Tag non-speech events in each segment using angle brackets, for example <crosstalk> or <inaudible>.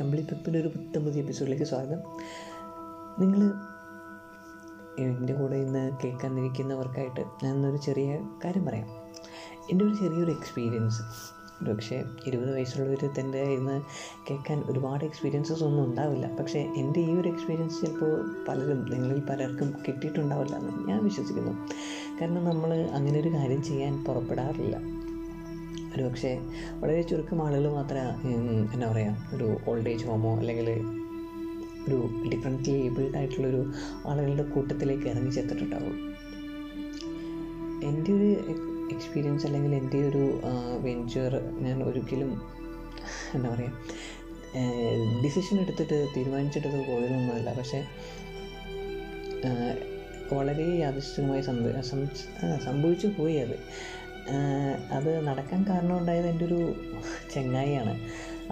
കമ്പിളി പെപ്പിന്റെ ഒരു പത്തൊമ്പത് എപ്പിസോഡിലേക്ക് സ്വാഗതം. നിങ്ങൾ എന്റെ കൂടെ ഇന്ന് കേൾക്കാനിരിക്കുന്നവർക്കായിട്ട് ഞാൻ ഇന്നൊരു ചെറിയ കാര്യം പറയാം. എന്റെ ഒരു ചെറിയൊരു എക്സ്പീരിയൻസ് പക്ഷേ ഇരുപത് വയസ്സുള്ളവർ തന്റെ ഇന്ന് കേൾക്കാൻ ഒരുപാട് എക്സ്പീരിയൻസസ് ഒന്നും ഉണ്ടാവില്ല. പക്ഷേ എന്റെ ഈ ഒരു എക്സ്പീരിയൻസ് ചിലപ്പോൾ പലരും നിങ്ങളിൽ പലർക്കും കിട്ടിയിട്ടുണ്ടാവില്ല എന്ന് ഞാൻ വിശ്വസിക്കുന്നു. കാരണം നമ്മൾ അങ്ങനെ ഒരു കാര്യം ചെയ്യാൻ പുറപ്പെടാറില്ല. ഒരു പക്ഷേ വളരെ ചുരുക്കം ആളുകൾ മാത്രമേ എന്നാ പറയുക ഒരു ഓൾഡ് ഏജ് ഹോമോ അല്ലെങ്കിൽ ഒരു ഡിഫറെന്റ്ലി ഏബിൾഡ് ആയിട്ടുള്ളൊരു ആളുകളുടെ കൂട്ടത്തിലേക്ക് ഇറങ്ങി ചെത്തിട്ടുണ്ടാവുള്ളൂ എന്റെ ഒരു എക്സ്പീരിയൻസ് അല്ലെങ്കിൽ എന്റെ ഒരു വെഞ്ചർ ഞാൻ ഒരിക്കലും എന്താ പറയുക ഡിസിഷൻ എടുത്തിട്ട് തീരുമാനിച്ചെടുത്ത് പോയതൊന്നുമല്ല. പക്ഷേ വളരെ യാദൃശ്ചികമായി സംഭവ സംഭവിച്ചു പോയി അത്. അത് നടക്കാൻ കാരണം ഉണ്ടായത് എന്റെ ഒരു ചെങ്ങായിയാണ്.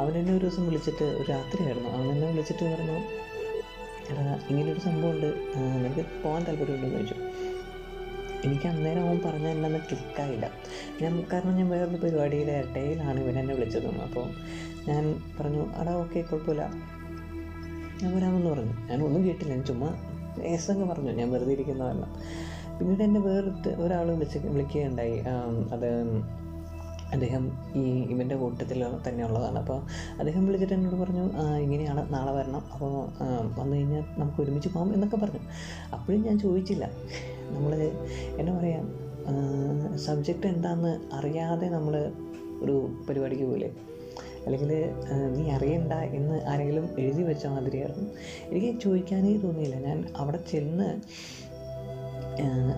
അവൻ എന്നെ ഒരു ദിവസം വിളിച്ചിട്ട് ഒരു രാത്രിയായിരുന്നു. അവൻ എന്നെ വിളിച്ചിട്ട് പറഞ്ഞു എടാ ഇങ്ങനൊരു സംഭവമുണ്ട്. നിനക്ക് പോകാൻ താല്പര്യമുണ്ടെന്ന് ചോദിച്ചു. എനിക്ക് അന്നേരം അവൻ പറഞ്ഞ എന്നെ ക്ലിക്കായില്ല. ഞാൻ കാരണം ഞാൻ വേറൊരു പരിപാടിയിലെ ഇടയിലാണ് ഇവൻ എന്നെ വിളിച്ചത്. അപ്പോൾ ഞാൻ പറഞ്ഞു അടാ ഓക്കെ കുഴപ്പമില്ല. ഞാൻ വരാമെന്ന് പറഞ്ഞു. ഞാൻ ഒന്നും കേട്ടില്ല. ഞാൻ ചുമ്മാ ഏസങ്ങ് പറഞ്ഞു. ഞാൻ വെറുതെ ഇരിക്കുന്നതല്ല. പിന്നീട് എന്നെ വേറൊരു ഒരാൾ വിളിച്ച് വിളിക്കുകയുണ്ടായി. അത് അദ്ദേഹം ഈ ഇവന്റെ കൂട്ടത്തിൽ തന്നെയുള്ളതാണ്. അപ്പോൾ അദ്ദേഹം വിളിച്ചിട്ട് എന്നോട് പറഞ്ഞു "ആ, ഇങ്ങനെയാണ് നാളെ വരണം. അപ്പോൾ വന്നു കഴിഞ്ഞാൽ നമുക്ക് ഒരുമിച്ച് പോകാം എന്നൊക്കെ പറഞ്ഞു. അപ്പോഴും ഞാൻ ചോദിച്ചില്ല. നമ്മൾ എന്നാ പറയുക സബ്ജക്റ്റ് എന്താണെന്ന് അറിയാതെ നമ്മൾ ഒരു പരിപാടിക്ക് പോലെ അല്ലെങ്കിൽ നീ അറിയണ്ട എന്ന് ആരെങ്കിലും എഴുതി വെച്ച മാതിരിയായിരുന്നു. എനിക്ക് ചോദിക്കാനേ തോന്നിയില്ല. ഞാൻ അവിടെ ചെന്ന്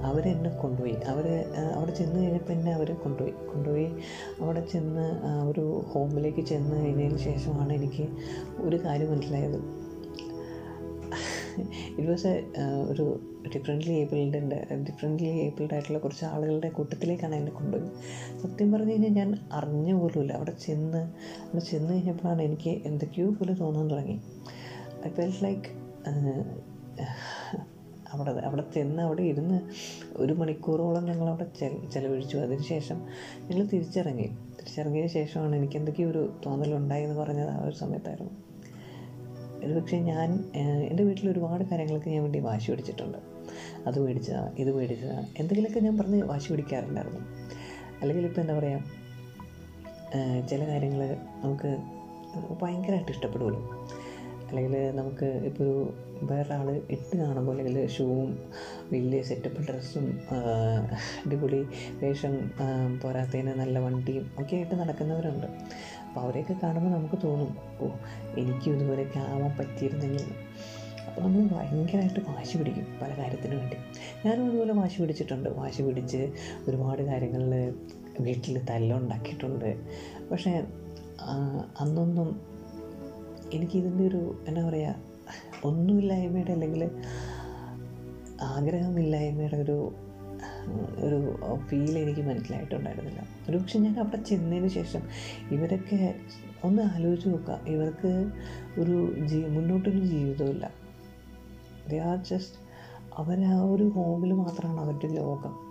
അവരെന്നെ കൊണ്ടുപോയി. അവർ അവിടെ ചെന്ന് കഴിഞ്ഞപ്പോൾ എന്നെ അവർ കൊണ്ടുപോയി. കൊണ്ടുപോയി അവിടെ ചെന്ന് ഒരു ഹോമിലേക്ക് ചെന്ന് കഴിഞ്ഞതിന് ശേഷമാണ് എനിക്ക് ഒരു കാര്യം മനസ്സിലായത്. <laughs> ഇറ്റ് വാസ് ഒരു ഡിഫറെന്റ്ലി ഏബിൾഡ് ഡിഫറെന്റ്ലി ഏബിൾഡ് ആയിട്ടുള്ള കുറച്ച് ആളുകളുടെ കൂട്ടത്തിലേക്കാണ് എന്നെ കൊണ്ടുപോയത്. സത്യം പറഞ്ഞു കഴിഞ്ഞാൽ ഞാൻ അറിഞ്ഞ പോലുമില്ല. അവിടെ ചെന്ന് അവിടെ ചെന്ന് കഴിഞ്ഞപ്പോഴാണ് എനിക്ക് എന്തൊക്കെയോ പോലെ തോന്നാൻ തുടങ്ങി. ഐ ഫെൽറ്റ് ലൈക്ക് അവിടെ അവിടെ ചെന്ന് അവിടെ ഇരുന്ന് ഒരു മണിക്കൂറോളം ഞങ്ങൾ അവിടെ ചെലവഴിച്ചു. അതിനുശേഷം ഞങ്ങൾ തിരിച്ചിറങ്ങി. തിരിച്ചിറങ്ങിയതിന് ശേഷമാണ് എനിക്ക് എന്തൊക്കെയോ ഒരു തോന്നലുണ്ടായി എന്ന് പറഞ്ഞത് ആ ഒരു സമയത്തായിരുന്നു. പക്ഷേ ഞാൻ എന്റെ വീട്ടിൽ ഒരുപാട് കാര്യങ്ങൾക്ക് ഞാൻ വേണ്ടി വാശി പിടിച്ചിട്ടുണ്ട്. അത് മേടിച്ചതാണ് ഇത് മേടിച്ചതാണ് എന്തെങ്കിലുമൊക്കെ ഞാൻ പറഞ്ഞ് വാശി പിടിക്കാറുണ്ടായിരുന്നു. അല്ലെങ്കിൽ ഇപ്പോൾ എന്താ പറയുക ചില കാര്യങ്ങൾ നമുക്ക് ഭയങ്കരമായിട്ട് ഇഷ്ടപ്പെടുമല്ലോ. അല്ലെങ്കിൽ നമുക്ക് ഇപ്പോൾ ഒരു വേറൊരാൾ ഇട്ട് കാണുമ്പോൾ അല്ലെങ്കിൽ ഷൂവും വലിയ സെറ്റപ്പ് ഡ്രസ്സും അടിപൊളി വേഷം പോരാത്തതിന് നല്ല വണ്ടിയും ഒക്കെ ആയിട്ട് നടക്കുന്നവരുണ്ട്. അപ്പോൾ അവരെയൊക്കെ കാണുമ്പോൾ നമുക്ക് തോന്നും ഓ എനിക്കും ഇതുപോലെയൊക്കെ ആവാൻ പറ്റിയിരുന്നെങ്കിൽ. അപ്പോൾ നമ്മൾ ഭയങ്കരമായിട്ട് വാശി പിടിക്കും പല കാര്യത്തിനു വേണ്ടി. ഞാനും അതുപോലെ വാശി പിടിച്ചിട്ടുണ്ട്. വാശി പിടിച്ച് ഒരുപാട് കാര്യങ്ങളിൽ വീട്ടിൽ തല്ലുണ്ടാക്കിയിട്ടുണ്ട്. പക്ഷേ അന്നൊന്നും എനിക്കിതിന്റെ ഒരു എന്നാ പറയുക ഒന്നുമില്ലായ്മയുടെ അല്ലെങ്കിൽ ആഗ്രഹമില്ലായ്മയുടെ ഒരു ഒരു ഫീൽ എനിക്ക് മനസ്സിലായിട്ടുണ്ടായിരുന്നില്ല. ഒരു പക്ഷെ ഞാൻ അവിടെ ചെന്നതിന് ശേഷം ഇവരൊക്കെ ഒന്ന് ആലോചിച്ച് നോക്കുക. ഇവർക്ക് ഒരു ജീ മുന്നോട്ടൊരു ജീവിതമില്ല ദേ ആർ ജസ്റ്റ് അവർ ആ ഒരു ഹോമിൽ മാത്രമാണ് അവരുടെ ലോകം.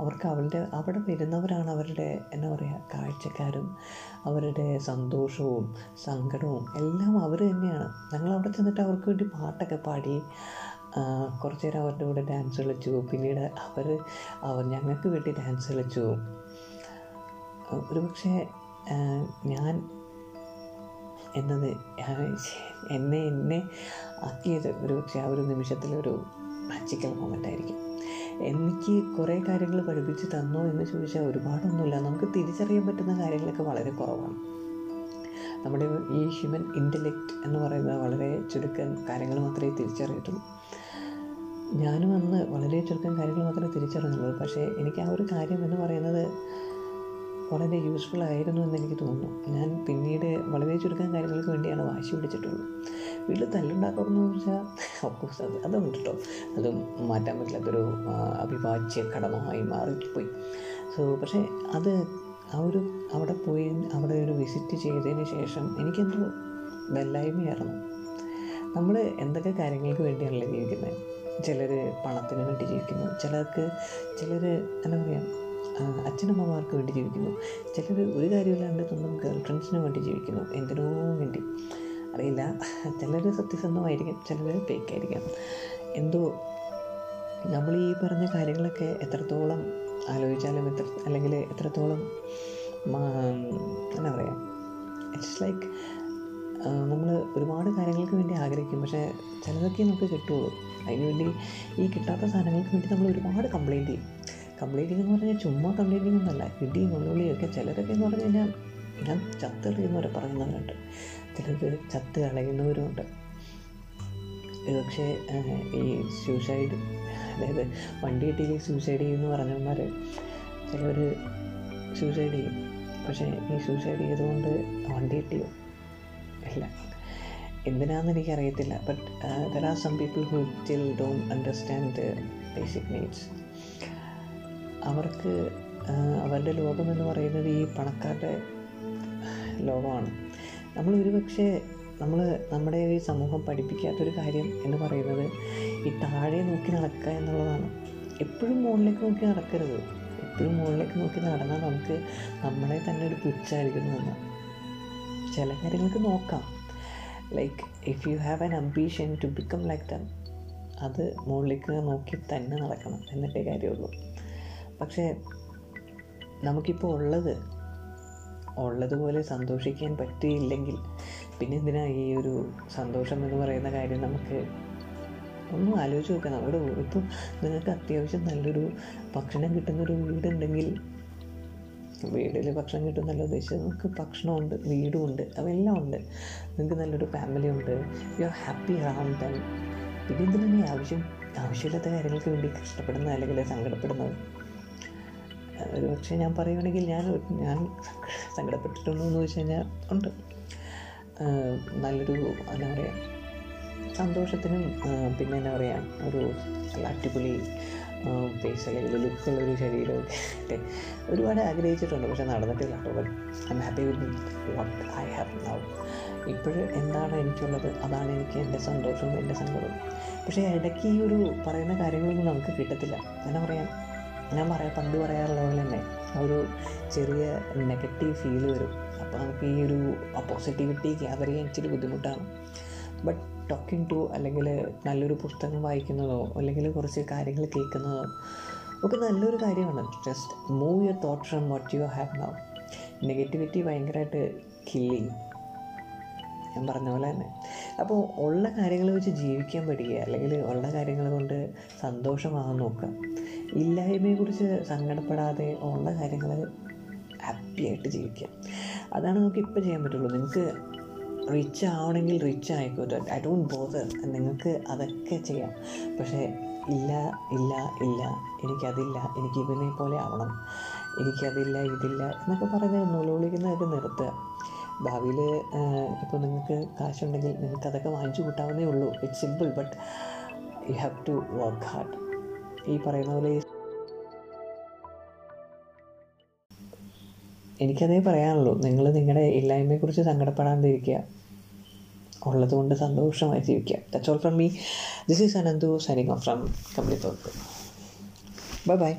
അവർക്ക് അവരുടെ അവിടെ വരുന്നവരാണ് അവരുടെ എന്താ പറയുക കാഴ്ചക്കാരും അവരുടെ സന്തോഷവും സങ്കടവും എല്ലാം അവർ തന്നെയാണ്. ഞങ്ങൾ അവിടെ ചെന്നിട്ട് അവർക്ക് വേണ്ടി പാട്ടൊക്കെ പാടി കുറച്ച് നേരം അവരുടെ കൂടെ ഡാൻസ് കളിച്ചു. പിന്നീട് അവർ അവർ ഞങ്ങൾക്ക് വേണ്ടി ഡാൻസ് കളിച്ചു. ഒരു പക്ഷേ ഞാൻ എന്നത് എന്നെ എന്നെ ആക്കിയത് ഒരു പക്ഷേ ആ ഒരു നിമിഷത്തിലൊരു മാജിക്കൽ മൊമെന്റ് ആയിരിക്കും. എനിക്ക് കുറേ കാര്യങ്ങൾ പഠിപ്പിച്ച് തന്നോ എന്ന് ചോദിച്ചാൽ ഒരുപാടൊന്നുമില്ല. നമുക്ക് തിരിച്ചറിയാൻ പറ്റുന്ന കാര്യങ്ങളൊക്കെ വളരെ കുറവാണ്. നമ്മുടെ ഈ ഹ്യൂമൻ ഇന്റലക്റ്റ് എന്ന് പറയുന്ന വളരെ ചുരുക്കം കാര്യങ്ങൾ മാത്രമേ തിരിച്ചറിയത്തുള്ളൂ. ഞാനും അന്ന് വളരെ ചുരുക്കം കാര്യങ്ങൾ മാത്രമേ തിരിച്ചറിഞ്ഞുള്ളൂ. പക്ഷേ എനിക്ക് ആ ഒരു കാര്യം എന്ന് പറയുന്നത് വളരെ യൂസ്ഫുൾ ആയിരുന്നു എന്ന് എനിക്ക് തോന്നുന്നു. ഞാൻ പിന്നീട് വളരെ ചുരുക്കം കാര്യങ്ങൾക്ക് വേണ്ടിയാണ് വാശി പിടിച്ചിട്ടുള്ളൂ വീട്ടിൽ തല്ലുണ്ടാക്കാറെന്ന് ചോദിച്ചാൽ ഓഫ്കോഴ്സ് അത് അതുണ്ട് കേട്ടോ അതും മാറ്റാൻ പറ്റില്ലാത്തൊരു അഭിഭാജ്യ ഘടകമായി മാറിപ്പോയി. സോ പക്ഷേ അത് ആ ഒരു അവിടെ പോയി അവിടെ ഒരു വിസിറ്റ് ചെയ്തതിന് ശേഷം എനിക്കെന്തോ വല്ലായ്മയായിരുന്നു. നമ്മൾ എന്തൊക്കെ കാര്യങ്ങൾക്ക് വേണ്ടിയാണല്ലോ ജീവിക്കുന്നത് ചിലർ പണത്തിന് വേണ്ടി ജീവിക്കുന്നു. ചിലർക്ക് ചിലർ എന്താ പറയുക അച്ഛനമ്മമാർക്ക് വേണ്ടി ജീവിക്കുന്നു. ചിലർ ഒരു കാര്യമില്ലാണ്ട് സ്വന്തം ഗേൾ ഫ്രണ്ട്സിന് വേണ്ടി ജീവിക്കുന്നു. എന്തിനോ വേണ്ടി. അറിയില്ല. ചിലർ സത്യസന്ധമായിരിക്കും ചിലർ ഫേക്കായിരിക്കും എന്തോ നമ്മൾ ഈ പറഞ്ഞ കാര്യങ്ങളൊക്കെ എത്രത്തോളം ആലോചിച്ചാലും എത്ര അല്ലെങ്കിൽ എത്രത്തോളം എന്താ പറയുക ഇറ്റ്സ് ലൈക്ക് നമ്മൾ ഒരുപാട് കാര്യങ്ങൾക്ക് വേണ്ടി ആഗ്രഹിക്കും. പക്ഷേ ചിലതൊക്കെ നമുക്ക് കിട്ടുള്ളൂ. അതിനുവേണ്ടി ഈ കിട്ടാത്ത സാധനങ്ങൾക്ക് വേണ്ടി നമ്മൾ ഒരുപാട് കംപ്ലയിന്റ് ചെയ്യും. കംപ്ലയിന്റിംഗ് എന്ന് പറഞ്ഞാൽ ചുമ്മാ കംപ്ലയിന്റിംഗ് ഒന്നല്ല ഇടിയും ഉള്ളുള്ളിയൊക്കെ ചിലരൊക്കെ എന്ന് പറഞ്ഞു കഴിഞ്ഞാൽ ഞാൻ ചത്തെറിയുന്നവരെ പറയുന്നവരുണ്ട്. ചിലർക്ക് ചത്ത് കളയുന്നവരുമുണ്ട്. പക്ഷേ ഈ സൂസൈഡ് അതായത് വണ്ടി കിട്ടിയില്ലെങ്കിൽ സൂസൈഡ് ചെയ്യുമെന്ന് പറഞ്ഞവന്മാർ ചിലവർ സൂസൈഡ് ചെയ്യും. പക്ഷേ ഈ സൂസൈഡ് ചെയ്തുകൊണ്ട് വണ്ടി കിട്ടിയോ? ഇല്ല. എന്തിനാണെന്ന് എനിക്കറിയത്തില്ല. But there are some people who still don't understand basic needs അവർക്ക് അവരുടെ ലോകം എന്ന് പറയുന്നത് ഈ പണക്കാരുടെ ലോകമാണ്. നമ്മൾ ഒരുപക്ഷെ നമ്മൾ നമ്മുടെ ഈ സമൂഹം പഠിപ്പിക്കാത്തൊരു കാര്യം എന്ന് പറയുന്നത് ഈ താഴെ നോക്കി നടക്കുക എന്നുള്ളതാണ്. എപ്പോഴും മുകളിലേക്ക് നോക്കി നടക്കരുത്. എപ്പോഴും മുകളിലേക്ക് നോക്കി നടന്നാൽ നമുക്ക് നമ്മളെ തന്നെ ഒരു പുച്ഛായിരിക്കുന്നു എന്ന് ചില കാര്യങ്ങൾക്ക് നോക്കാം. Like if you have an ambition to become like them അത് മുകളിലേക്ക് നോക്കി തന്നെ നടക്കണം. എന്നിട്ടേ കാര്യമുള്ളൂ. പക്ഷേ നമുക്കിപ്പോൾ ഉള്ളത് ഉള്ളതുപോലെ സന്തോഷിക്കാൻ പറ്റിയില്ലെങ്കിൽ പിന്നെ എന്തിനാ ഈ ഒരു സന്തോഷം എന്ന് പറയുന്ന കാര്യം നമുക്ക് ഒന്ന് ആലോചിച്ച് നോക്കാം. നമ്മുടെ ഇപ്പം നിങ്ങൾക്ക് അത്യാവശ്യം നല്ലൊരു ഭക്ഷണം കിട്ടുന്നൊരു വീടുണ്ടെങ്കിൽ വീട്ടിൽ ഭക്ഷണം കിട്ടുന്നല്ലോ ഉദ്ദേശിച്ചത് നമുക്ക് ഭക്ഷണമുണ്ട് വീടുമുണ്ട് അതെല്ലാം ഉണ്ട്. നിങ്ങൾക്ക് നല്ലൊരു ഫാമിലി ഉണ്ട്. You are happy around them പിന്നെ ഈ ആവശ്യം? ആവശ്യമില്ലാത്ത കാര്യങ്ങൾക്ക് വേണ്ടി കഷ്ടപ്പെടുന്ന അല്ലെങ്കിൽ സങ്കടപ്പെടുന്നത് ഒരു പക്ഷേ ഞാൻ പറയുകയാണെങ്കിൽ ഞാൻ ഞാൻ സങ്കടപ്പെട്ടിട്ടുണ്ടോ എന്ന് ചോദിച്ചു കഴിഞ്ഞാൽ ഉണ്ട്. നല്ലൊരു എന്താ പറയുക സന്തോഷത്തിനും പിന്നെ എന്താ പറയുക ഒരു അടിപൊളി ഫേസ് അല്ലെങ്കിൽ ലുക്കുള്ളൊരു ശരീരമൊക്കെ ഒരുപാട് ആഗ്രഹിച്ചിട്ടുണ്ട്. പക്ഷെ നടന്നിട്ടില്ല. I'm happy with what I have now ഇപ്പോഴും എന്താണ് എനിക്കുള്ളത്? അതാണ് എനിക്ക് എന്റെ സന്തോഷവും എന്റെ സങ്കടവും. പക്ഷേ ഇടയ്ക്ക് ഈ ഒരു പറയുന്ന കാര്യങ്ങളൊന്നും നമുക്ക് കിട്ടത്തില്ല. എന്നാ പറയാം ഞാൻ പറയാം പണ്ട് പറയാറുള്ള പോലെ തന്നെ ഒരു ചെറിയ നെഗറ്റീവ് ഫീൽ വരും. അപ്പോൾ നമുക്ക് ഈ ഒരു പോസിറ്റിവിറ്റി ഗ്യാതർ ചെയ്യാൻ ഇച്ചിരി ബുദ്ധിമുട്ടാണ്. ബട്ട് ടോക്കിംഗ് ടു അല്ലെങ്കിൽ നല്ലൊരു പുസ്തകം വായിക്കുന്നതോ അല്ലെങ്കിൽ കുറച്ച് കാര്യങ്ങൾ കേൾക്കുന്നതോ ഒക്കെ നല്ലൊരു കാര്യമാണ്. Just move your thoughts from what you have now negativity ഭയങ്കരമായിട്ട് കില്ല് ഞാൻ പറഞ്ഞ പോലെ തന്നെ. അപ്പോൾ ഉള്ള കാര്യങ്ങൾ വെച്ച് ജീവിക്കാൻ പഠിക്കുക അല്ലെങ്കിൽ ഉള്ള കാര്യങ്ങൾ സന്തോഷമാകാൻ നോക്കുക. ഇല്ലായ്മയെക്കുറിച്ച് സങ്കടപ്പെടാതെ ഉള്ള കാര്യങ്ങൾ ഹാപ്പിയായിട്ട് ജീവിക്കുക. അതാണ് നമുക്ക് ഇപ്പോൾ ചെയ്യാൻ പറ്റുള്ളൂ. നിങ്ങൾക്ക് റിച്ച് ആവണമെങ്കിൽ റിച്ച് ആയിക്കോട്ടെ ഐ ഡോണ്ട് ബോദർ നിങ്ങൾക്ക് അതൊക്കെ ചെയ്യാം. പക്ഷേ ഇല്ല ഇല്ല ഇല്ല. എനിക്കതില്ല. എനിക്ക് ഇവനെ പോലെ ആവണം. എനിക്കതില്ല ഇതില്ല എന്നൊക്കെ പറയുന്നത് നുളവിളിക്കുന്നതൊക്കെ നിർത്തുക. ഭാവിയിൽ ഇപ്പോൾ നിങ്ങൾക്ക് കാശുണ്ടെങ്കിൽ നിങ്ങൾക്ക് അതൊക്കെ വാങ്ങിച്ചു കൂട്ടാവുന്നേ ഉള്ളൂ. It's simple but you have to work hard ഈ പറയുന്ന പോലെ എനിക്കതേ പറയാനുള്ളൂ. നിങ്ങൾ നിങ്ങളുടെ ഇല്ലായ്മയെക്കുറിച്ച് സങ്കടപ്പെടാതിരിക്കുക ഉള്ളതുകൊണ്ട് സന്തോഷമായി ജീവിക്കുക. That's all from me this is Ananthu signing off from complete bye bye